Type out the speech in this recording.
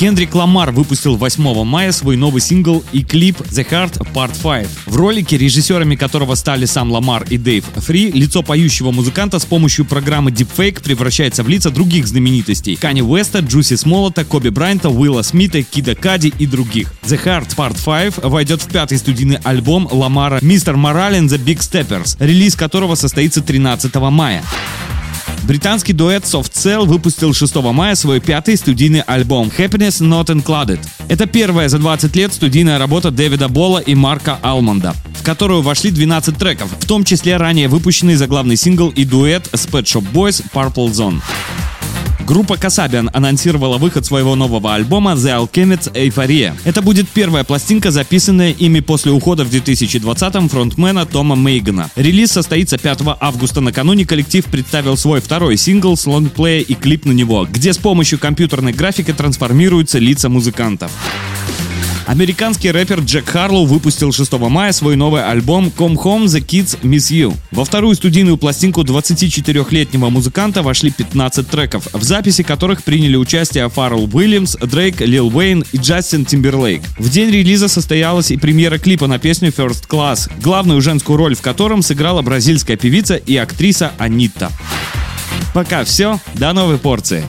Кендрик Ламар выпустил 8 мая свой новый сингл и клип The Heart Part 5. В ролике, режиссерами которого стали сам Ламар и Дэйв Фри, лицо поющего музыканта с помощью программы Deepfake превращается в лица других знаменитостей. Кани Уэста, Джуси Смоллетта, Коби Брайанта, Уилла Смита, Кида Кади и других. The Heart Part 5 войдет в пятый студийный альбом Ламара. Morale and the Big Steppers, релиз которого состоится 13 мая. Британский дуэт Soft Cell выпустил 6 мая свой пятый студийный альбом Happiness Not Included. Это первая за 20 лет студийная работа Дэвида Болла и Марка Алмонда, в которую вошли 12 треков, в том числе ранее выпущенный заглавный сингл и дуэт с Pet Shop Boys Purple Zone. Группа Kasabian анонсировала выход своего нового альбома The Alchemist Euphoria. Это будет первая пластинка, записанная ими после ухода в 2020-м фронтмена Тома Мейгана. Релиз состоится 5 августа. Накануне коллектив представил свой второй сингл с лонгплея и клип на него, где с помощью компьютерной графики трансформируются лица музыкантов. Американский рэпер Джек Харлоу выпустил 6 мая свой новый альбом Come Home The Kids Miss You. Во вторую студийную пластинку 24-летнего музыканта вошли 15 треков, в записи которых приняли участие Фаррелл Уильямс, Дрейк, Лил Уэйн и Джастин Тимберлейк. В день релиза состоялась и премьера клипа на песню First Class, главную женскую роль в котором сыграла бразильская певица и актриса Анита. Пока все, до новой порции.